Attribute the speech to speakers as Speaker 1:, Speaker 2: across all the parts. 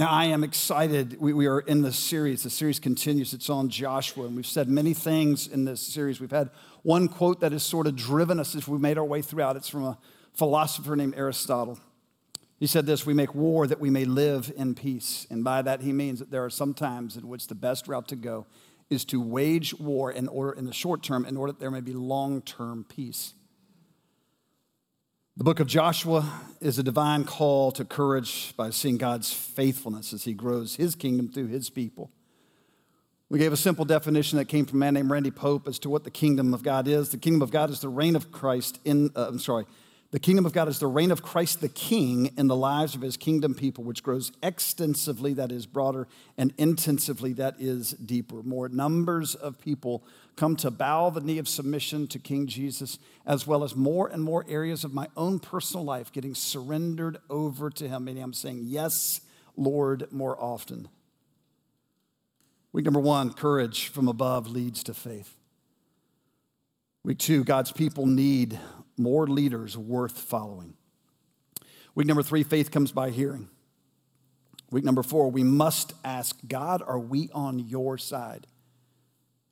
Speaker 1: Now, I am excited. We, we are in this series. The series continues. It's on Joshua, and we've said many things in this series. We've had one quote that has sort of driven us as we've made our way throughout. It's from a philosopher named Aristotle. He said this We make war that we may live in peace. And by that, he means that there are some times in which the best route to go is to wage war in order in the short term in order that there may be long-term peace. The book of Joshua is a divine call to courage by seeing God's faithfulness as he grows his kingdom through his people. We gave a simple definition that came from a man named Randy Pope as to what the kingdom of God is. The kingdom of God is the reign of Christ in, uh, I'm sorry, the kingdom of God is the reign of Christ the King in the lives of his kingdom people, which grows extensively, that is broader, and intensively, that is deeper. More numbers of people come to bow the knee of submission to King Jesus, as well as more and more areas of my own personal life getting surrendered over to him. Meaning I'm saying, Yes, Lord, more often. Week number one courage from above leads to faith. Week two, God's people need more leaders worth following. Week number three, faith comes by hearing. Week number four, we must ask God, are we on your side?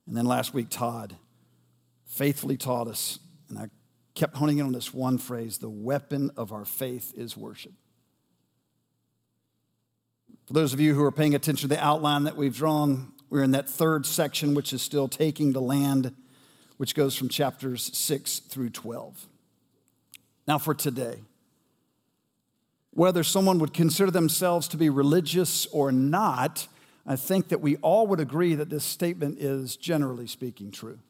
Speaker 1: And then last week, Todd faithfully taught us, and I kept honing in on this one phrase the weapon of our faith is worship. For those of you who are paying attention to the outline that we've drawn, we're in that third section, which is still taking the land, which goes from chapters 6 through 12. Now, for today, whether someone would consider themselves to be religious or not, I think that we all would agree that this statement is generally speaking true.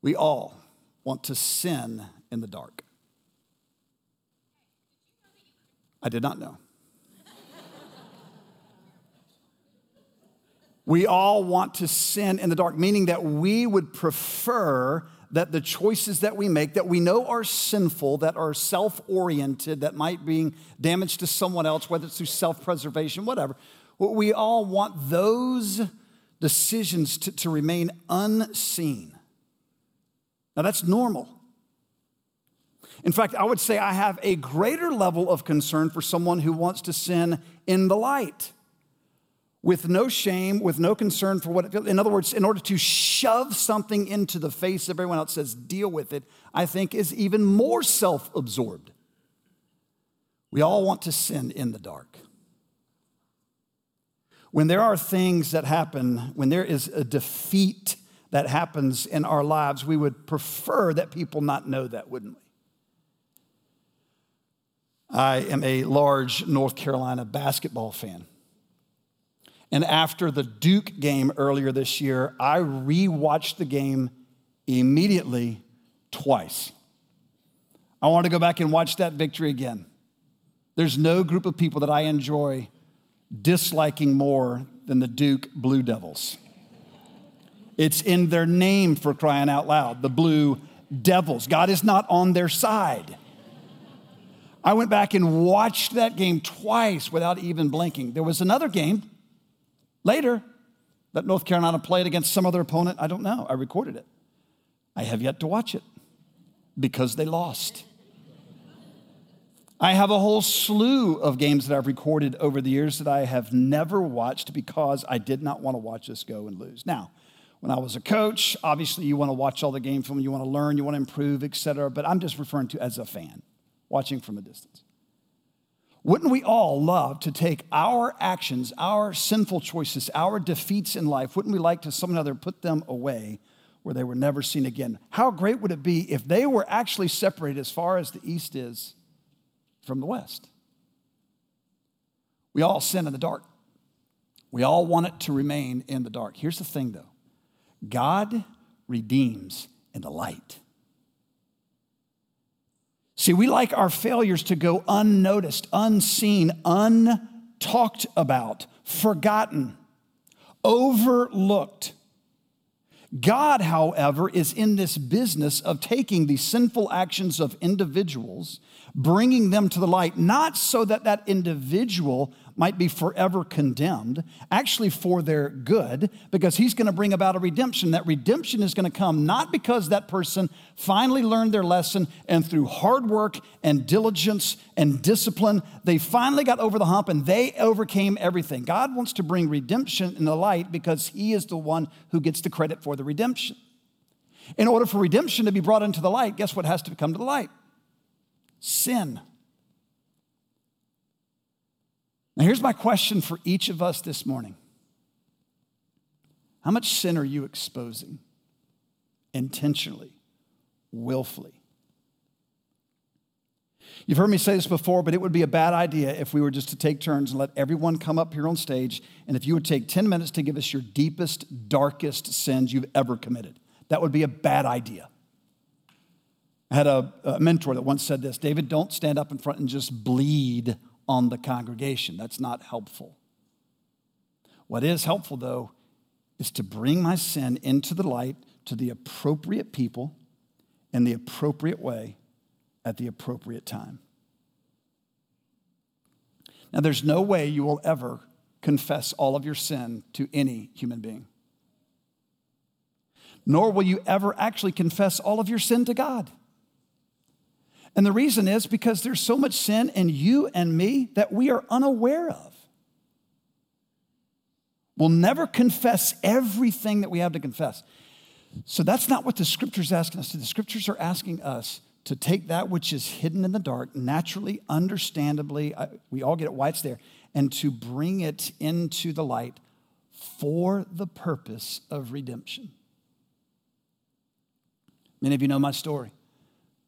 Speaker 1: We all want to sin in the dark. I did not know. we all want to sin in the dark, meaning that we would prefer that the choices that we make that we know are sinful, that are self oriented, that might bring damage to someone else, whether it's through self preservation, whatever, we all want those decisions to, to remain unseen. Now, that's normal. In fact, I would say I have a greater level of concern for someone who wants to sin in the light with no shame, with no concern for what it feels. In other words, in order to shove something into the face of everyone else says, deal with it, I think is even more self absorbed. We all want to sin in the dark. When there are things that happen, when there is a defeat that happens in our lives, we would prefer that people not know that, wouldn't we? I am a large North Carolina basketball fan. And after the Duke game earlier this year, I rewatched the game immediately twice. I want to go back and watch that victory again. There's no group of people that I enjoy disliking more than the Duke Blue Devils. It's in their name for crying out loud, the Blue Devils. God is not on their side. I went back and watched that game twice without even blinking. There was another game Later, that North Carolina played against some other opponent, I don't know. I recorded it. I have yet to watch it because they lost. I have a whole slew of games that I've recorded over the years that I have never watched because I did not want to watch us go and lose. Now, when I was a coach, obviously you want to watch all the game film, you want to learn, you want to improve, etc. But I'm just referring to as a fan, watching from a distance. Wouldn't we all love to take our actions, our sinful choices, our defeats in life, wouldn't we like to some other put them away where they were never seen again? How great would it be if they were actually separated as far as the east is from the west? We all sin in the dark. We all want it to remain in the dark. Here's the thing though God redeems in the light. See, we like our failures to go unnoticed, unseen, untalked about, forgotten, overlooked. God, however, is in this business of taking the sinful actions of individuals, bringing them to the light, not so that that individual might be forever condemned, actually for their good, because he's going to bring about a redemption. That redemption is going to come not because that person finally learned their lesson and through hard work and diligence and discipline, they finally got over the hump and they overcame everything. God wants to bring redemption in the light because he is the one who gets the credit for the redemption. In order for redemption to be brought into the light, guess what has to come to the light? Sin. Now, here's my question for each of us this morning How much sin are you exposing intentionally, willfully? You've heard me say this before, but it would be a bad idea if we were just to take turns and let everyone come up here on stage, and if you would take 10 minutes to give us your deepest, darkest sins you've ever committed. That would be a bad idea. I had a, a, mentor that once said this David, don't stand up in front and just bleed on the congregation. That's not helpful. What is helpful, though, is to bring my sin into the light to the appropriate people in the appropriate way at the appropriate time. Now, there's no way you will ever confess all of your sin to any human being nor will you ever actually confess all of your sin to God. And the reason is because there's so much sin in you and me that we are unaware of. We'll never confess everything that we have to confess. So that's not what the scripture's asking us to. The scriptures are asking us to take that which is hidden in the dark, naturally, understandably, uh, we all get it why it's there, and to bring it into the light for the purpose of redemption. Many of you know my story.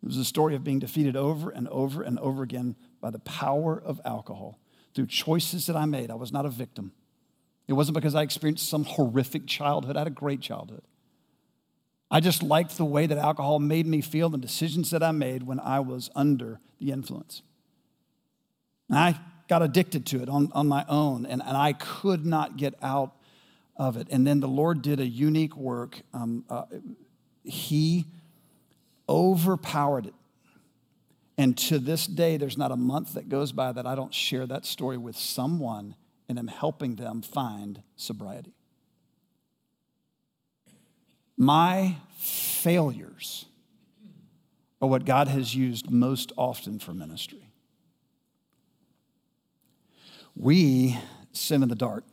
Speaker 1: It was a story of being defeated over and over and over again by the power of alcohol through choices that I made. I was not a victim. It wasn't because I experienced some horrific childhood. I had a great childhood. I just liked the way that alcohol made me feel, the decisions that I made when I was under the influence. And I got addicted to it on, on my own, and, and I could not get out of it. And then the Lord did a unique work. Um, uh, he overpowered it. And to this day, there's not a month that goes by that I don't share that story with someone and am helping them find sobriety. My failures are what God has used most often for ministry. We sin in the dark,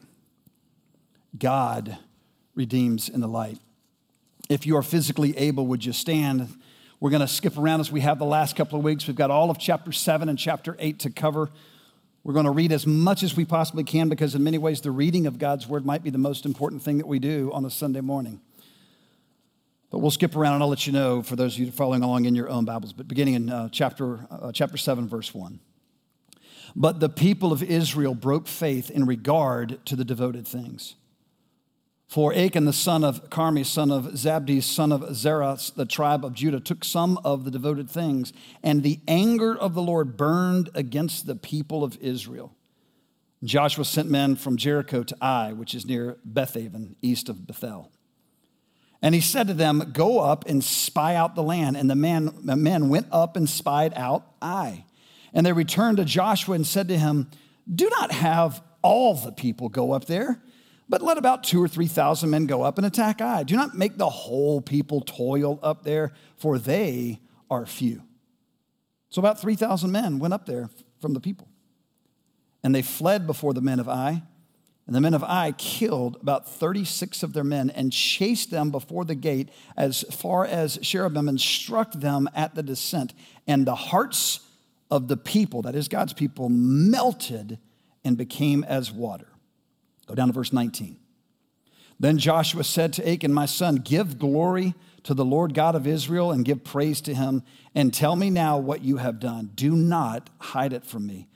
Speaker 1: God redeems in the light. If you are physically able, would you stand? We're going to skip around as we have the last couple of weeks. We've got all of chapter 7 and chapter 8 to cover. We're going to read as much as we possibly can because, in many ways, the reading of God's word might be the most important thing that we do on a Sunday morning. But we'll skip around and I'll let you know for those of you following along in your own Bibles. But beginning in uh, chapter, uh, chapter 7, verse 1. But the people of Israel broke faith in regard to the devoted things. For Achan, the son of Carmi, son of Zabdi, son of Zerah, the tribe of Judah, took some of the devoted things, and the anger of the Lord burned against the people of Israel. Joshua sent men from Jericho to Ai, which is near Bethaven, east of Bethel. And he said to them, Go up and spy out the land. And the, man, the men went up and spied out Ai. And they returned to Joshua and said to him, Do not have all the people go up there but let about two or 3,000 men go up and attack Ai. Do not make the whole people toil up there, for they are few. So about 3,000 men went up there from the people. And they fled before the men of Ai. And the men of Ai killed about 36 of their men and chased them before the gate as far as Shearabbim and struck them at the descent. And the hearts of the people, that is God's people, melted and became as water. Go down to verse 19. Then Joshua said to Achan, My son, give glory to the Lord God of Israel and give praise to him, and tell me now what you have done. Do not hide it from me.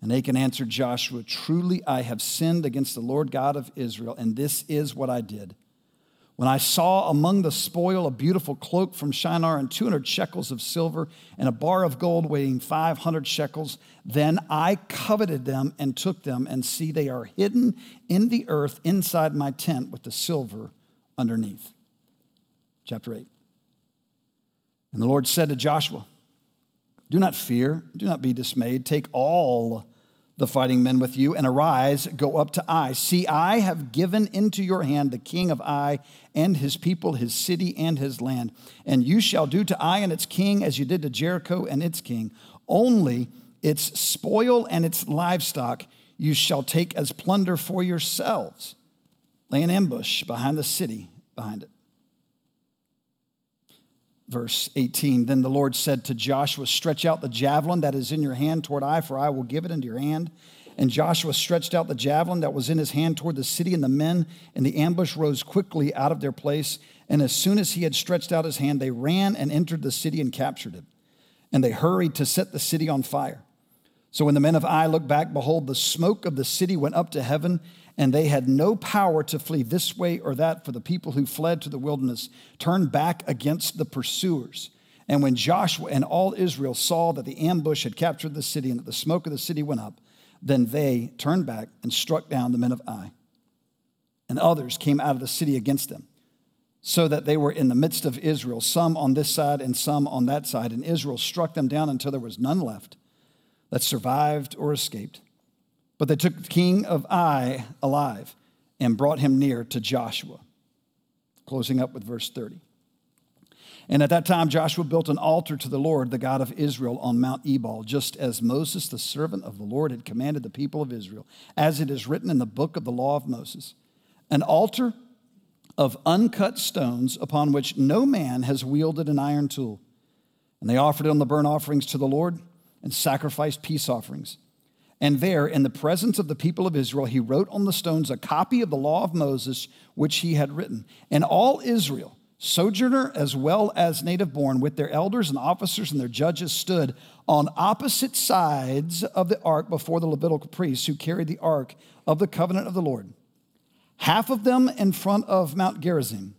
Speaker 1: And Achan answered Joshua, Truly I have sinned against the Lord God of Israel, and this is what I did. When I saw among the spoil a beautiful cloak from Shinar and 200 shekels of silver and a bar of gold weighing 500 shekels, then I coveted them and took them, and see, they are hidden in the earth inside my tent with the silver underneath. Chapter 8. And the Lord said to Joshua, Do not fear, do not be dismayed. Take all the fighting men with you and arise, go up to Ai. See, I have given into your hand the king of Ai and his people, his city and his land. And you shall do to Ai and its king as you did to Jericho and its king. Only its spoil and its livestock you shall take as plunder for yourselves. Lay an ambush behind the city, behind it. Verse 18 Then the Lord said to Joshua, Stretch out the javelin that is in your hand toward Ai, for I will give it into your hand. And Joshua stretched out the javelin that was in his hand toward the city, and the men in the ambush rose quickly out of their place. And as soon as he had stretched out his hand, they ran and entered the city and captured it. And they hurried to set the city on fire. So when the men of Ai looked back, behold, the smoke of the city went up to heaven, and they had no power to flee this way or that, for the people who fled to the wilderness turned back against the pursuers. And when Joshua and all Israel saw that the ambush had captured the city and that the smoke of the city went up, then they turned back and struck down the men of Ai. And others came out of the city against them, so that they were in the midst of Israel, some on this side and some on that side. And Israel struck them down until there was none left that survived or escaped. But they took the king of Ai alive and brought him near to Joshua. Closing up with verse 30. And at that time, Joshua built an altar to the Lord, the God of Israel, on Mount Ebal, just as Moses, the servant of the Lord, had commanded the people of Israel, as it is written in the book of the law of Moses. An altar of uncut stones upon which no man has wielded an iron tool. And they offered on the burnt offerings to the Lord and sacrificed peace offerings. And there, in the presence of the people of Israel, he wrote on the stones a copy of the law of Moses, which he had written. And all Israel, sojourner as well as native born, with their elders and officers and their judges, stood on opposite sides of the ark before the Levitical priests who carried the ark of the covenant of the Lord. Half of them in front of Mount Gerizim,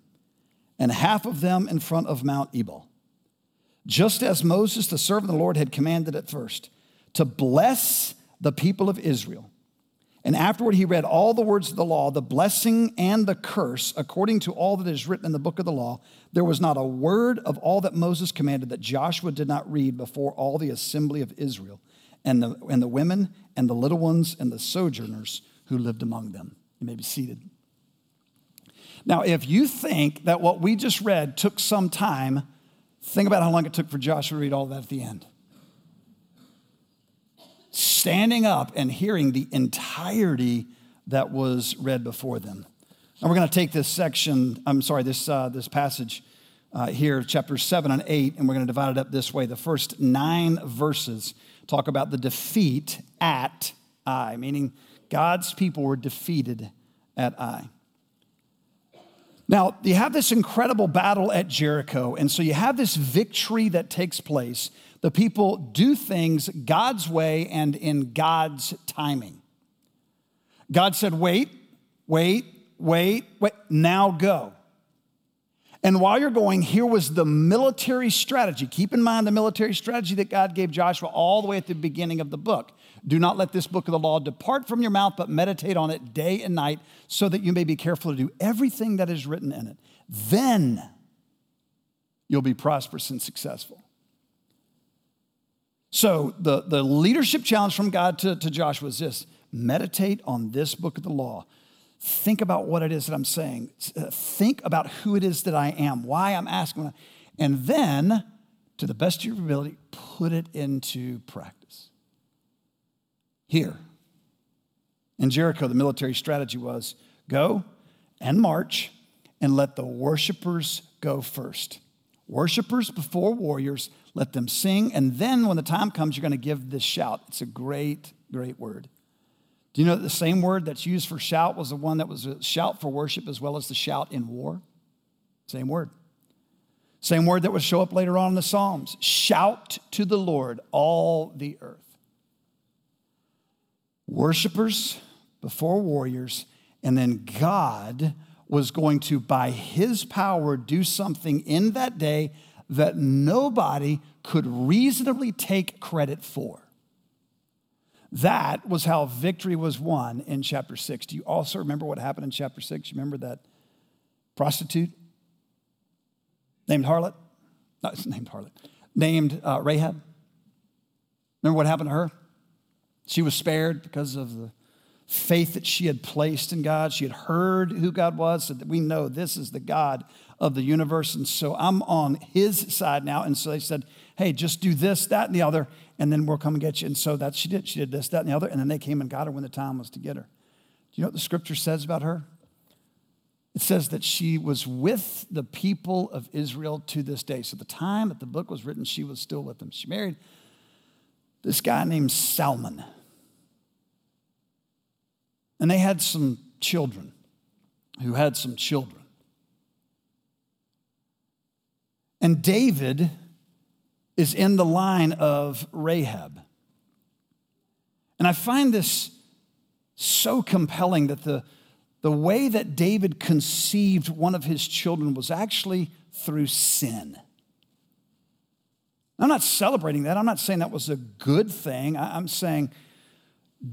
Speaker 1: and half of them in front of Mount Ebal. Just as Moses, the servant of the Lord, had commanded at first, to bless the people of Israel. And afterward, he read all the words of the law, the blessing and the curse, according to all that is written in the book of the law. There was not a word of all that Moses commanded that Joshua did not read before all the assembly of Israel, and the, and the women, and the little ones, and the sojourners who lived among them. You may be seated. Now, if you think that what we just read took some time, think about how long it took for Joshua to read all that at the end standing up and hearing the entirety that was read before them. And we're going to take this section, I'm sorry, this, uh, this passage uh, here, chapters 7 and 8, and we're going to divide it up this way. The first nine verses talk about the defeat at Ai, meaning God's people were defeated at Ai. Now, you have this incredible battle at Jericho, and so you have this victory that takes place the people do things God's way and in God's timing. God said, wait, wait, wait, wait, now go. And while you're going, here was the military strategy. Keep in mind the military strategy that God gave Joshua all the way at the beginning of the book. Do not let this book of the law depart from your mouth, but meditate on it day and night, so that you may be careful to do everything that is written in it. Then you'll be prosperous and successful. So, the, the leadership challenge from God to, to Joshua is this meditate on this book of the law. Think about what it is that I'm saying. Uh, think about who it is that I am, why I'm asking. And then, to the best of your ability, put it into practice. Here in Jericho, the military strategy was go and march and let the worshipers go first. Worshippers before warriors, let them sing. And then when the time comes, you're going to give this shout. It's a great, great word. Do you know that the same word that's used for shout was the one that was a shout for worship as well as the shout in war? Same word. Same word that would show up later on in the Psalms. Shout to the Lord, all the earth. Worshippers before warriors, and then God was going to, by his power, do something in that day that nobody could reasonably take credit for. That was how victory was won in chapter 6. Do you also remember what happened in chapter 6? You remember that prostitute named Harlot? Not named Harlot, named uh, Rahab. Remember what happened to her? She was spared because of the faith that she had placed in God. She had heard who God was, so that we know this is the God of the universe. And so I'm on his side now. And so they said, hey, just do this, that, and the other, and then we'll come and get you. And so that she did. She did this, that, and the other. And then they came and got her when the time was to get her. Do you know what the scripture says about her? It says that she was with the people of Israel to this day. So the time that the book was written, she was still with them. She married this guy named Salmon. And they had some children who had some children. And David is in the line of Rahab. And I find this so compelling that the, the way that David conceived one of his children was actually through sin. I'm not celebrating that. I'm not saying that was a good thing. I'm saying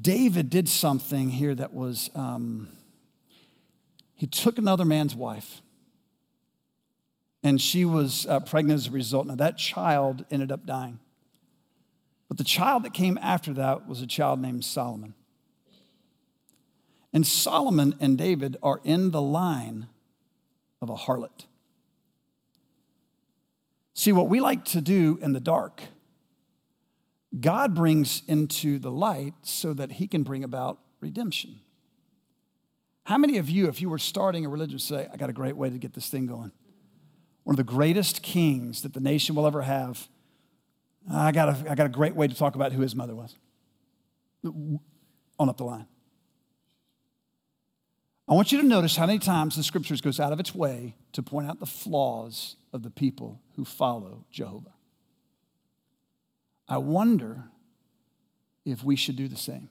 Speaker 1: David did something here that was, um, he took another man's wife, and she was uh, pregnant as a result. Now, that child ended up dying. But the child that came after that was a child named Solomon. And Solomon and David are in the line of a harlot. See, what we like to do in the dark God brings into the light so that he can bring about redemption. How many of you, if you were starting a religion, say, I got a great way to get this thing going? One of the greatest kings that the nation will ever have. I got a, I got a great way to talk about who his mother was. On up the line. I want you to notice how many times the scriptures goes out of its way to point out the flaws of the people who follow Jehovah. I wonder if we should do the same.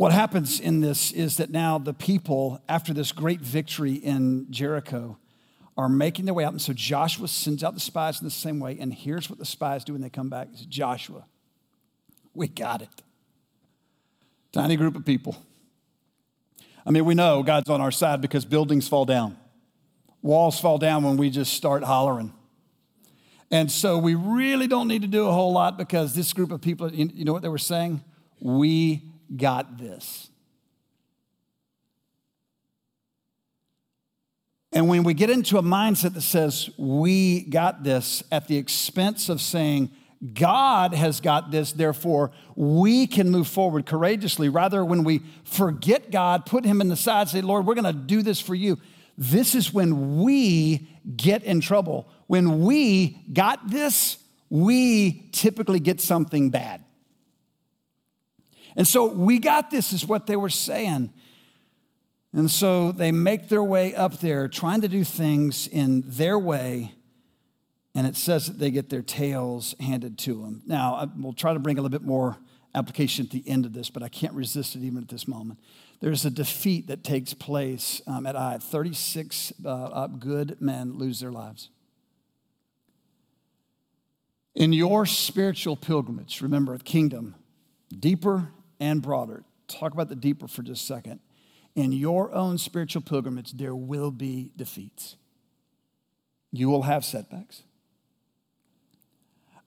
Speaker 1: What happens in this is that now the people, after this great victory in Jericho, are making their way out. And so Joshua sends out the spies in the same way. And here's what the spies do when they come back it's Joshua, we got it. Tiny group of people. I mean, we know God's on our side because buildings fall down, walls fall down when we just start hollering. And so we really don't need to do a whole lot because this group of people, you know what they were saying? We got this. And when we get into a mindset that says, we got this at the expense of saying, God has got this, therefore we can move forward courageously. Rather, when we forget God, put Him in the side, say, Lord, we're going to do this for you. This is when we get in trouble. When we got this, we typically get something bad. And so we got this, is what they were saying. And so they make their way up there, trying to do things in their way and it says that they get their tails handed to them. Now, we'll try to bring a little bit more application at the end of this, but I can't resist it even at this moment. There's a defeat that takes place um, at Ai. 36 uh, good men lose their lives. In your spiritual pilgrimage, remember, a kingdom, deeper and broader. Talk about the deeper for just a second. In your own spiritual pilgrimage, there will be defeats. You will have setbacks.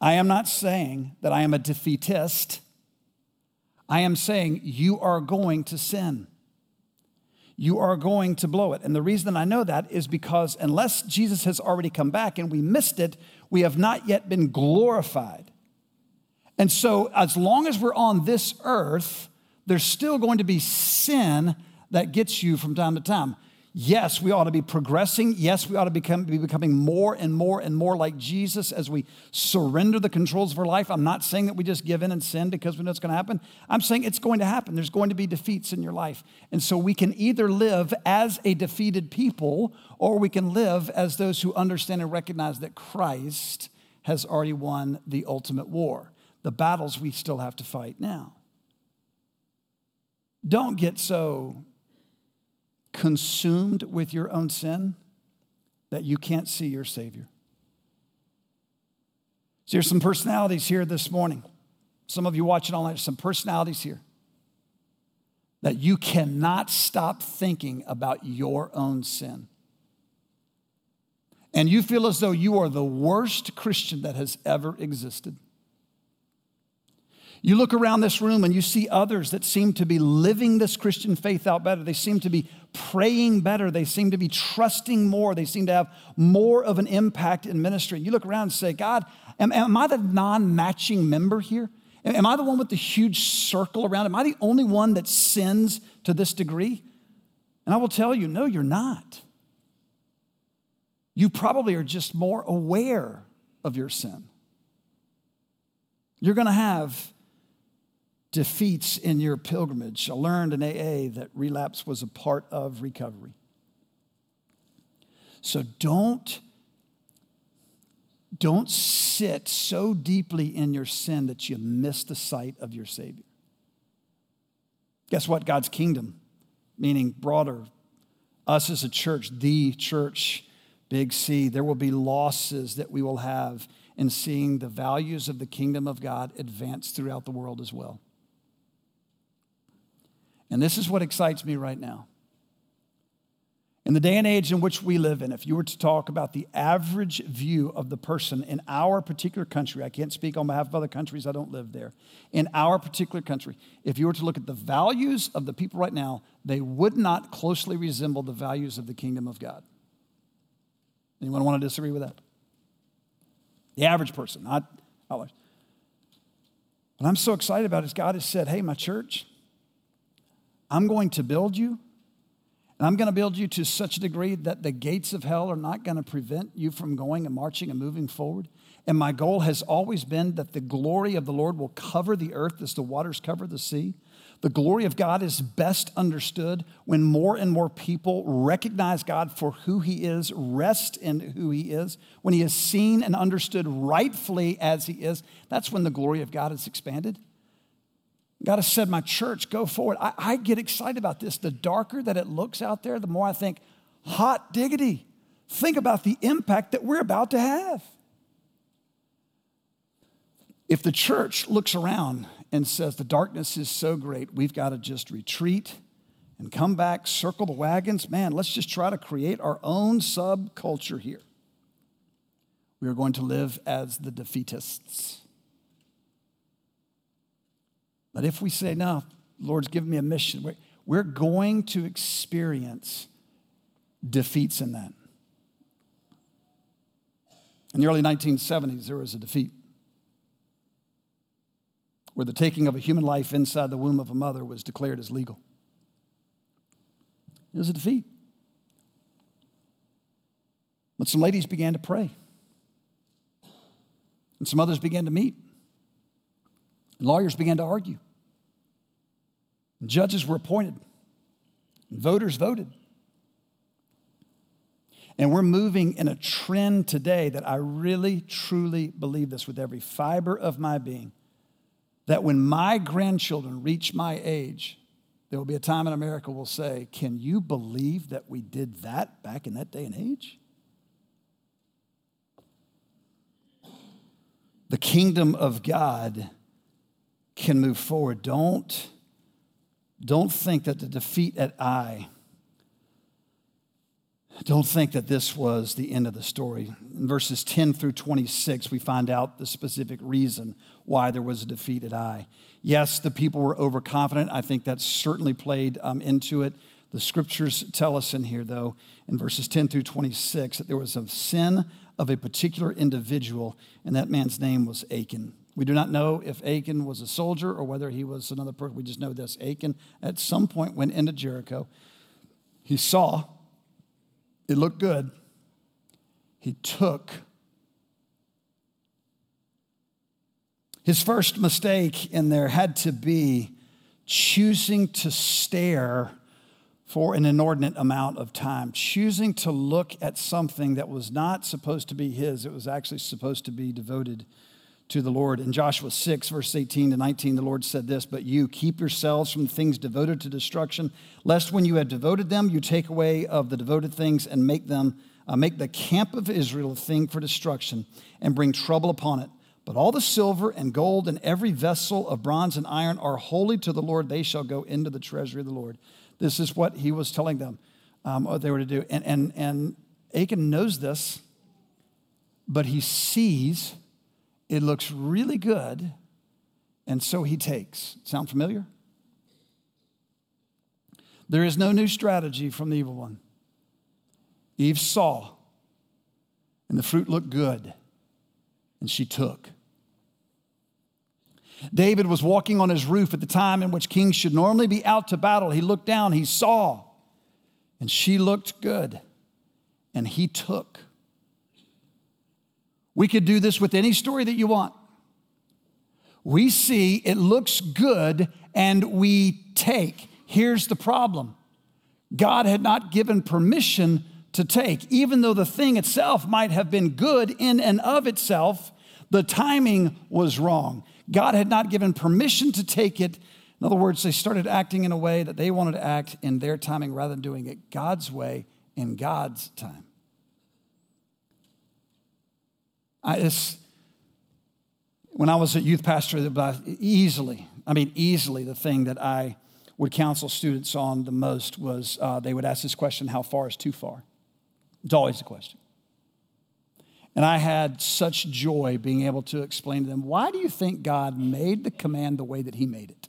Speaker 1: I am not saying that I am a defeatist. I am saying you are going to sin. You are going to blow it. And the reason I know that is because unless Jesus has already come back and we missed it, we have not yet been glorified. And so, as long as we're on this earth, there's still going to be sin that gets you from time to time. Yes, we ought to be progressing. Yes, we ought to become, be becoming more and more and more like Jesus as we surrender the controls of our life. I'm not saying that we just give in and sin because we know it's going to happen. I'm saying it's going to happen. There's going to be defeats in your life. And so we can either live as a defeated people or we can live as those who understand and recognize that Christ has already won the ultimate war. The battles we still have to fight now. Don't get so consumed with your own sin that you can't see your Savior. So there's some personalities here this morning. Some of you watching online, some personalities here that you cannot stop thinking about your own sin. and you feel as though you are the worst Christian that has ever existed. You look around this room and you see others that seem to be living this Christian faith out better. They seem to be praying better. They seem to be trusting more. They seem to have more of an impact in ministry. You look around and say, God, am, am I the non matching member here? Am I the one with the huge circle around? Am I the only one that sins to this degree? And I will tell you, no, you're not. You probably are just more aware of your sin. You're going to have defeats in your pilgrimage. I learned in AA that relapse was a part of recovery. So don't, don't sit so deeply in your sin that you miss the sight of your Savior. Guess what? God's kingdom, meaning broader, us as a church, the church, big C, there will be losses that we will have in seeing the values of the kingdom of God advance throughout the world as well. And this is what excites me right now. In the day and age in which we live in, if you were to talk about the average view of the person in our particular country, I can't speak on behalf of other countries, I don't live there. In our particular country, if you were to look at the values of the people right now, they would not closely resemble the values of the kingdom of God. Anyone want to disagree with that? The average person, not ours. What I'm so excited about is God has said, hey, my church, I'm going to build you, and I'm going to build you to such a degree that the gates of hell are not going to prevent you from going and marching and moving forward. And my goal has always been that the glory of the Lord will cover the earth as the waters cover the sea. The glory of God is best understood when more and more people recognize God for who He is, rest in who He is, when He is seen and understood rightfully as He is. That's when the glory of God is expanded. God has said, My church, go forward. I, I, get excited about this. The darker that it looks out there, the more I think, hot diggity. Think about the impact that we're about to have. If the church looks around and says, The darkness is so great, we've got to just retreat and come back, circle the wagons, man, let's just try to create our own subculture here. We are going to live as the defeatists. But if we say, no, Lord's given me a mission, we're going to experience defeats in that. In the early 1970s, there was a defeat where the taking of a human life inside the womb of a mother was declared as legal. It was a defeat. But some ladies began to pray, and some others began to meet. Lawyers began to argue. Judges were appointed. Voters voted. And we're moving in a trend today that I really, truly believe this with every fiber of my being that when my grandchildren reach my age, there will be a time in America we'll say, Can you believe that we did that back in that day and age? The kingdom of God can move forward. Don't, don't think that the defeat at Ai, don't think that this was the end of the story. In verses 10 through 26, we find out the specific reason why there was a defeat at Ai. Yes, the people were overconfident. I think that certainly played um, into it. The scriptures tell us in here, though, in verses 10 through 26, that there was a sin of a particular individual, and that man's name was Achan. We do not know if Achan was a soldier or whether he was another person. We just know this. Achan at some point went into Jericho. He saw, it looked good. He took. His first mistake in there had to be choosing to stare for an inordinate amount of time, choosing to look at something that was not supposed to be his, it was actually supposed to be devoted to the Lord. In Joshua 6, verse 18 to 19, the Lord said this But you keep yourselves from things devoted to destruction, lest when you have devoted them, you take away of the devoted things and make them. Uh, make the camp of Israel a thing for destruction and bring trouble upon it. But all the silver and gold and every vessel of bronze and iron are holy to the Lord. They shall go into the treasury of the Lord. This is what he was telling them um, what they were to do. And, and, and Achan knows this. but he sees it looks really good, and so he takes. Sound familiar? There is no new strategy from the evil one. Eve saw, and the fruit looked good, and she took. David was walking on his roof at the time in which kings should normally be out to battle. He looked down, he saw, and she looked good, and he took. We could do this with any story that you want. We see it looks good and we take. Here's the problem God had not given permission to take. Even though the thing itself might have been good in and of itself, the timing was wrong. God had not given permission to take it. In other words, they started acting in a way that they wanted to act in their timing rather than doing it God's way in God's time. I, when I was a youth pastor, easily, I mean, easily the thing that I would counsel students on the most was uh, they would ask this question how far is too far? It's always a question. And I had such joy being able to explain to them why do you think God made the command the way that He made it?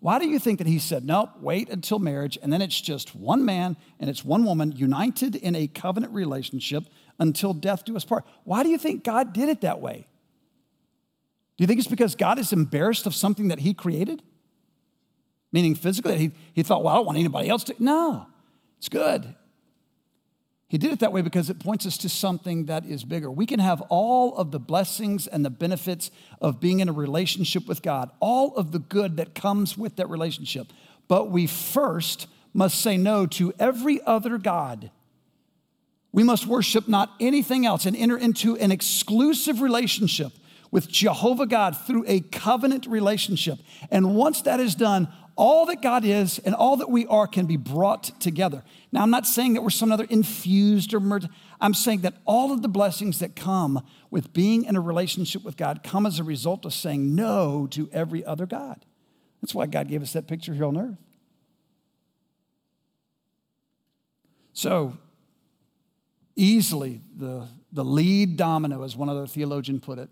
Speaker 1: Why do you think that He said, nope, wait until marriage, and then it's just one man and it's one woman united in a covenant relationship until death do us part? Why do you think God did it that way? Do you think it's because God is embarrassed of something that He created? Meaning physically, he, he thought, well, I don't want anybody else to. No, it's good. He did it that way because it points us to something that is bigger. We can have all of the blessings and the benefits of being in a relationship with God, all of the good that comes with that relationship. But we first must say no to every other God. We must worship not anything else and enter into an exclusive relationship with Jehovah God through a covenant relationship. And once that is done, all that God is and all that we are can be brought together. Now, I'm not saying that we're some other infused or merged. I'm saying that all of the blessings that come with being in a relationship with God come as a result of saying no to every other God. That's why God gave us that picture here on earth. So, easily, the, the lead domino, as one other theologian put it,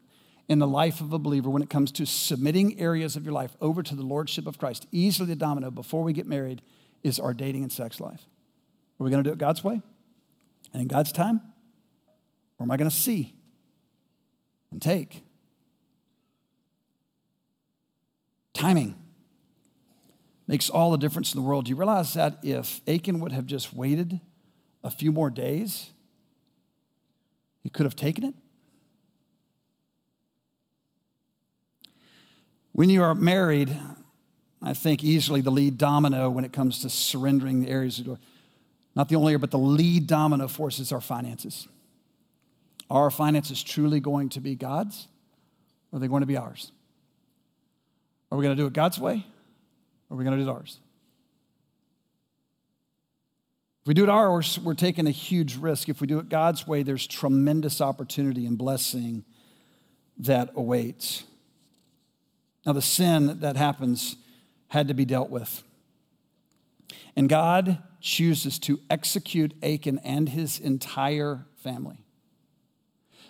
Speaker 1: in the life of a believer when it comes to submitting areas of your life over to the Lordship of Christ, easily the domino before we get married is our dating and sex life. Are we going to do it God's way and in God's time? Or am I going to see and take? Timing makes all the difference in the world. Do you realize that if Achan would have just waited a few more days, he could have taken it? When you are married, I think easily the lead domino when it comes to surrendering the areas of not the only area, but the lead domino force is our finances. Are our finances truly going to be God's or are they going to be ours? Are we going to do it God's way or are we going to do it ours? If we do it ours, we're taking a huge risk. If we do it God's way, there's tremendous opportunity and blessing that awaits. Now, the sin that happens had to be dealt with. And God chooses to execute Achan and his entire family.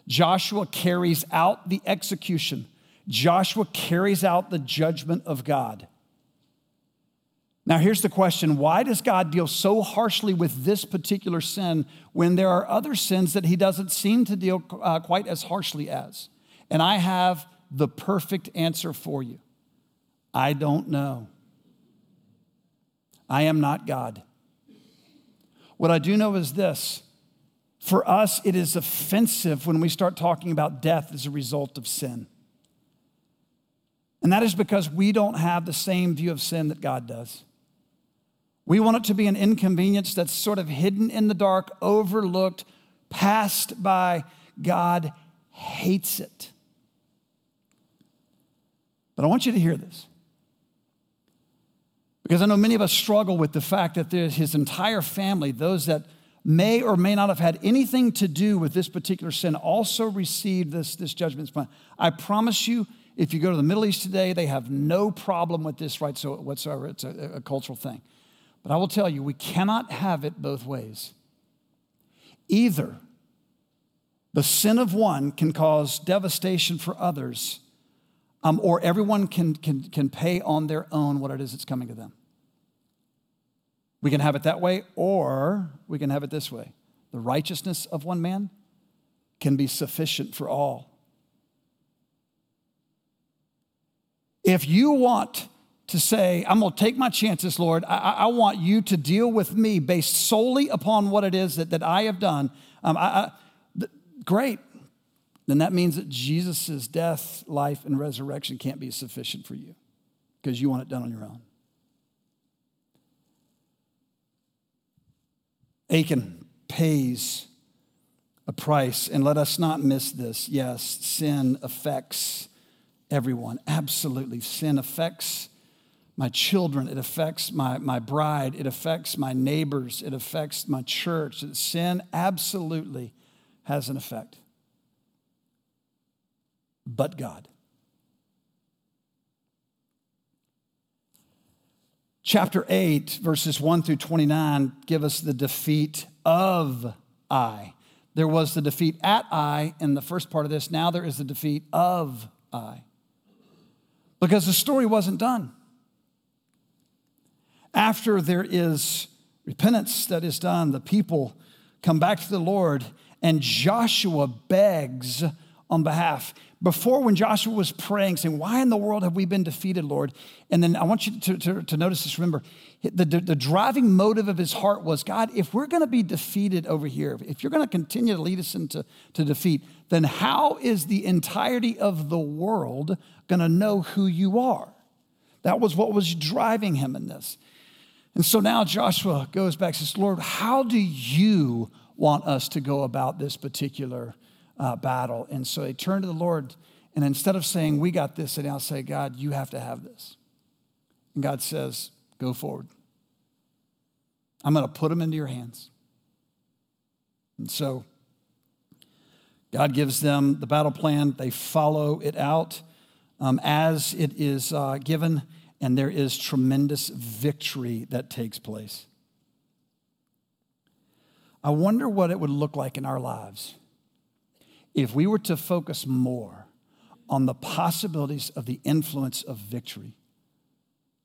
Speaker 1: Joshua carries out the execution, Joshua carries out the judgment of God. Now, here's the question why does God deal so harshly with this particular sin when there are other sins that he doesn't seem to deal uh, quite as harshly as? And I have the perfect answer for you I don't know. I am not God. What I do know is this for us, it is offensive when we start talking about death as a result of sin. And that is because we don't have the same view of sin that God does. We want it to be an inconvenience that's sort of hidden in the dark, overlooked, passed by. God hates it. But I want you to hear this. Because I know many of us struggle with the fact that there's his entire family, those that may or may not have had anything to do with this particular sin, also received this, this judgment. I promise you, if you go to the Middle East today, they have no problem with this right so whatsoever. It's a, a cultural thing. But I will tell you, we cannot have it both ways. Either The sin of one can cause devastation for others, um, or everyone can, can, can pay on their own what it is that's coming to them. We can have it that way, or we can have it this way the righteousness of one man can be sufficient for all. If you want to say, I'm going to take my chances, Lord, I, I, want you to deal with me based solely upon what it is that, that I have done, um, I, I, th- great. Then that means that Jesus' death, life, and resurrection can't be sufficient for you because you want it done on your own. Achan pays a price, and let us not miss this. Yes, sin affects everyone. Absolutely. Sin affects my children, it affects my, my bride, it affects my neighbors, it affects my church. Sin absolutely has an effect. But God. Chapter 8, verses 1 through 29 give us the defeat of Ai. There was the defeat at Ai in the first part of this. Now there is the defeat of Ai. Because the story wasn't done. After there is repentance that is done, the people come back to the Lord, and Joshua begs on behalf. Before, when Joshua was praying, saying, Why in the world have we been defeated, Lord? And then I want you to, to, to notice this. Remember, the, the, driving motive of his heart was God, if we're going to be defeated over here, if you're going to continue to lead us into to defeat, then how is the entirety of the world going to know who you are? That was what was driving him in this. And so now Joshua goes back and says, Lord, how do you want us to go about this particular uh, battle. And so they turn to the Lord, and instead of saying, We got this, they now say, God, you have to have this. And God says, Go forward. I'm going to put them into your hands. And so God gives them the battle plan. They follow it out um, as it is uh, given, and there is tremendous victory that takes place. I wonder what it would look like in our lives if we were to focus more on the possibilities of the influence of victory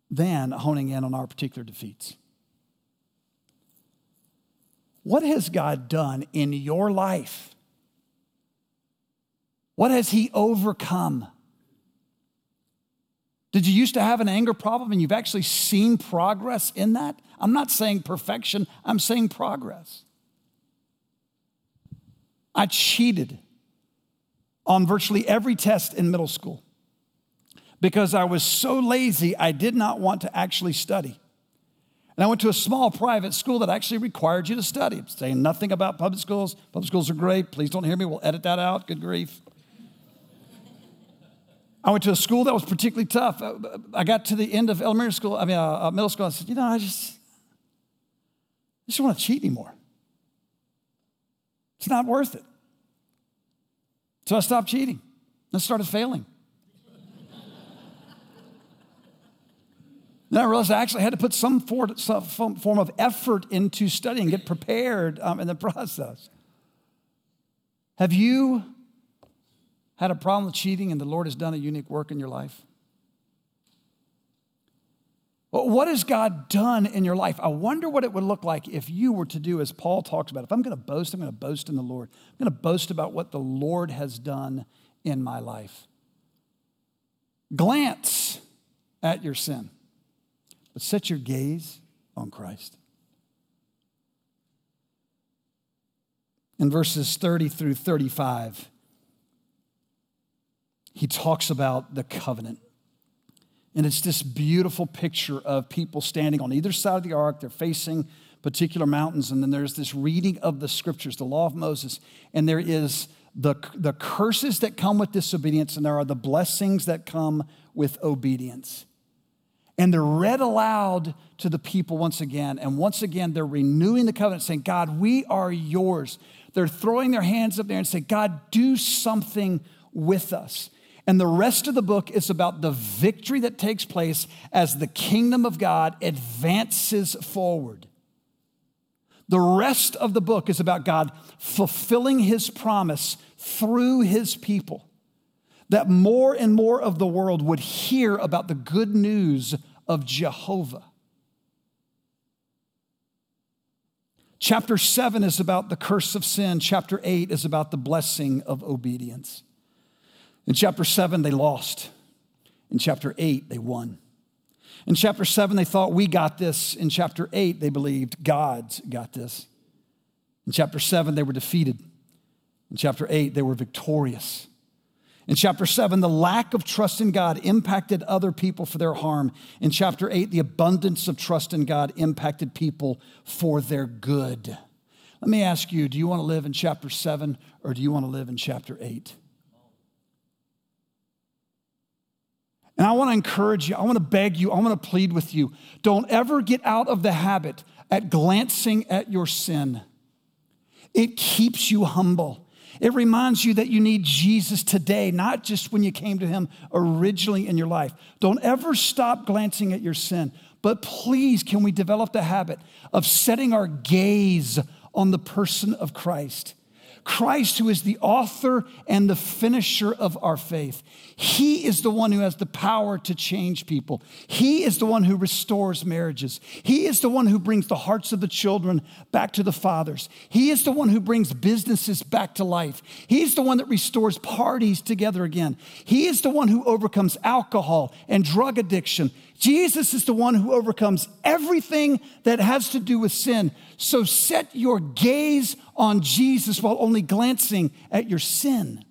Speaker 1: than honing in on our particular defeats. What has God done in your life? What has He overcome? Did you used to have an anger problem and you've actually seen progress in that? I'm not saying perfection, I'm saying progress. I cheated on virtually every test in middle school because I was so lazy, I did not want to actually study. And I went to a small private school that actually required you to study. I'm saying nothing about public schools. Public schools are great. Please don't hear me. We'll edit that out. Good grief. I went to a school that was particularly tough. I got to the end of elementary school, I mean, uh, uh middle school. I said, you know, I just, I just want to cheat anymore. It's not worth it. So I stopped cheating. I started failing. then I realized I actually had to put some form of effort into studying, get prepared um, in the process. Have you had a problem with cheating and the Lord has done a unique work in your life? What has God done in your life? I wonder what it would look like if you were to do as Paul talks about. If I'm going to boast, I'm going to boast in the Lord. I'm going to boast about what the Lord has done in my life. Glance at your sin, but set your gaze on Christ. In verses 30 through 35, he talks about the covenant. And it's this beautiful picture of people standing on either side of the ark. They're facing particular mountains. And then there's this reading of the scriptures, the law of Moses. And there is the, the curses that come with disobedience, and there are the blessings that come with obedience. And they're read aloud to the people once again. And once again, they're renewing the covenant, saying, God, we are yours. They're throwing their hands up there and say, God, do something with us. And the rest of the book is about the victory that takes place as the kingdom of God advances forward. The rest of the book is about God fulfilling his promise through his people, that more and more of the world would hear about the good news of Jehovah. Chapter 7 is about the curse of sin. Chapter 8 is about the blessing of obedience. In chapter 7, they lost. In chapter 8, they won. In chapter 7, they thought we got this. In chapter 8, they believed God's got this. In chapter 7, they were defeated. In chapter 8, they were victorious. In chapter 7, the lack of trust in God impacted other people for their harm. In chapter 8, the abundance of trust in God impacted people for their good. Let me ask you do you want to live in chapter 7 or do you want to live in chapter 8? And I want to encourage you, I want to beg you, I want to plead with you. Don't ever get out of the habit at glancing at your sin. It keeps you humble. It reminds you that you need Jesus today, not just when you came to Him originally in your life. Don't ever stop glancing at your sin, but please, can we develop the habit of setting our gaze on the person of Christ? Christ, who is the author and the finisher of our faith. He is the one who has the power to change people. He is the one who restores marriages. He is the one who brings the hearts of the children back to the fathers. He is the one who brings businesses back to life. He's the one that restores parties together again. He is the one who overcomes alcohol and drug addiction. Jesus is the one who overcomes everything that has to do with sin. So set your gaze on Jesus while only glancing at your sin.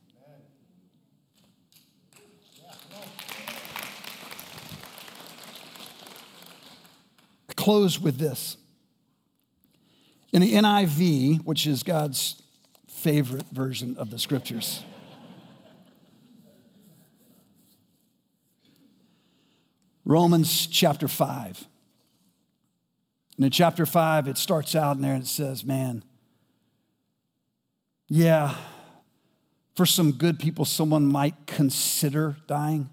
Speaker 1: I close with this. In the NIV, which is God's favorite version of the scriptures, Romans chapter 5. And in chapter 5, it starts out in there and it says, Man, yeah, for some good people, someone might consider dying,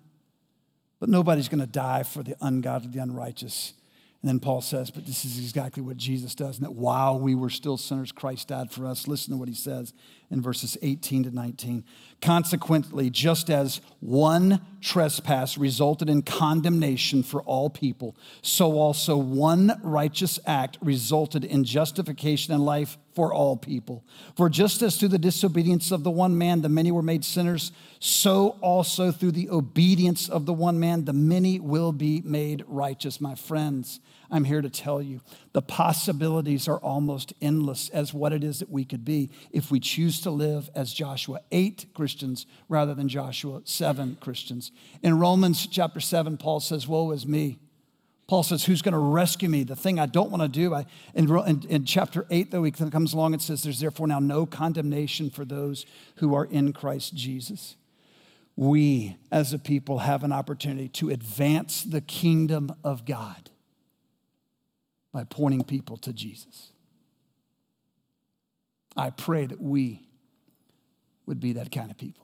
Speaker 1: but nobody's going to die for the ungodly, the unrighteous. And then Paul says, but this is exactly what Jesus does, and that while we were still sinners, Christ died for us. Listen to what he says in verses 18 to 19. Consequently, just as one trespass resulted in condemnation for all people, so also one righteous act resulted in justification and life for all people. For just as through the disobedience of the one man the many were made sinners, so also through the obedience of the one man the many will be made righteous. My friends, I'm here to tell you the possibilities are almost endless as what it is that we could be if we choose to live as Joshua 8 Christians rather than Joshua 7 Christians. In Romans chapter 7, Paul says, Woe is me. Paul says, Who's going to rescue me? The thing I don't want to do. I, in, in, in, chapter 8, though, he comes along and says, There's therefore now no condemnation for those who are in Christ Jesus. We, as a people, have an opportunity to advance the kingdom of God by pointing people to Jesus. I pray that we would be that kind of people.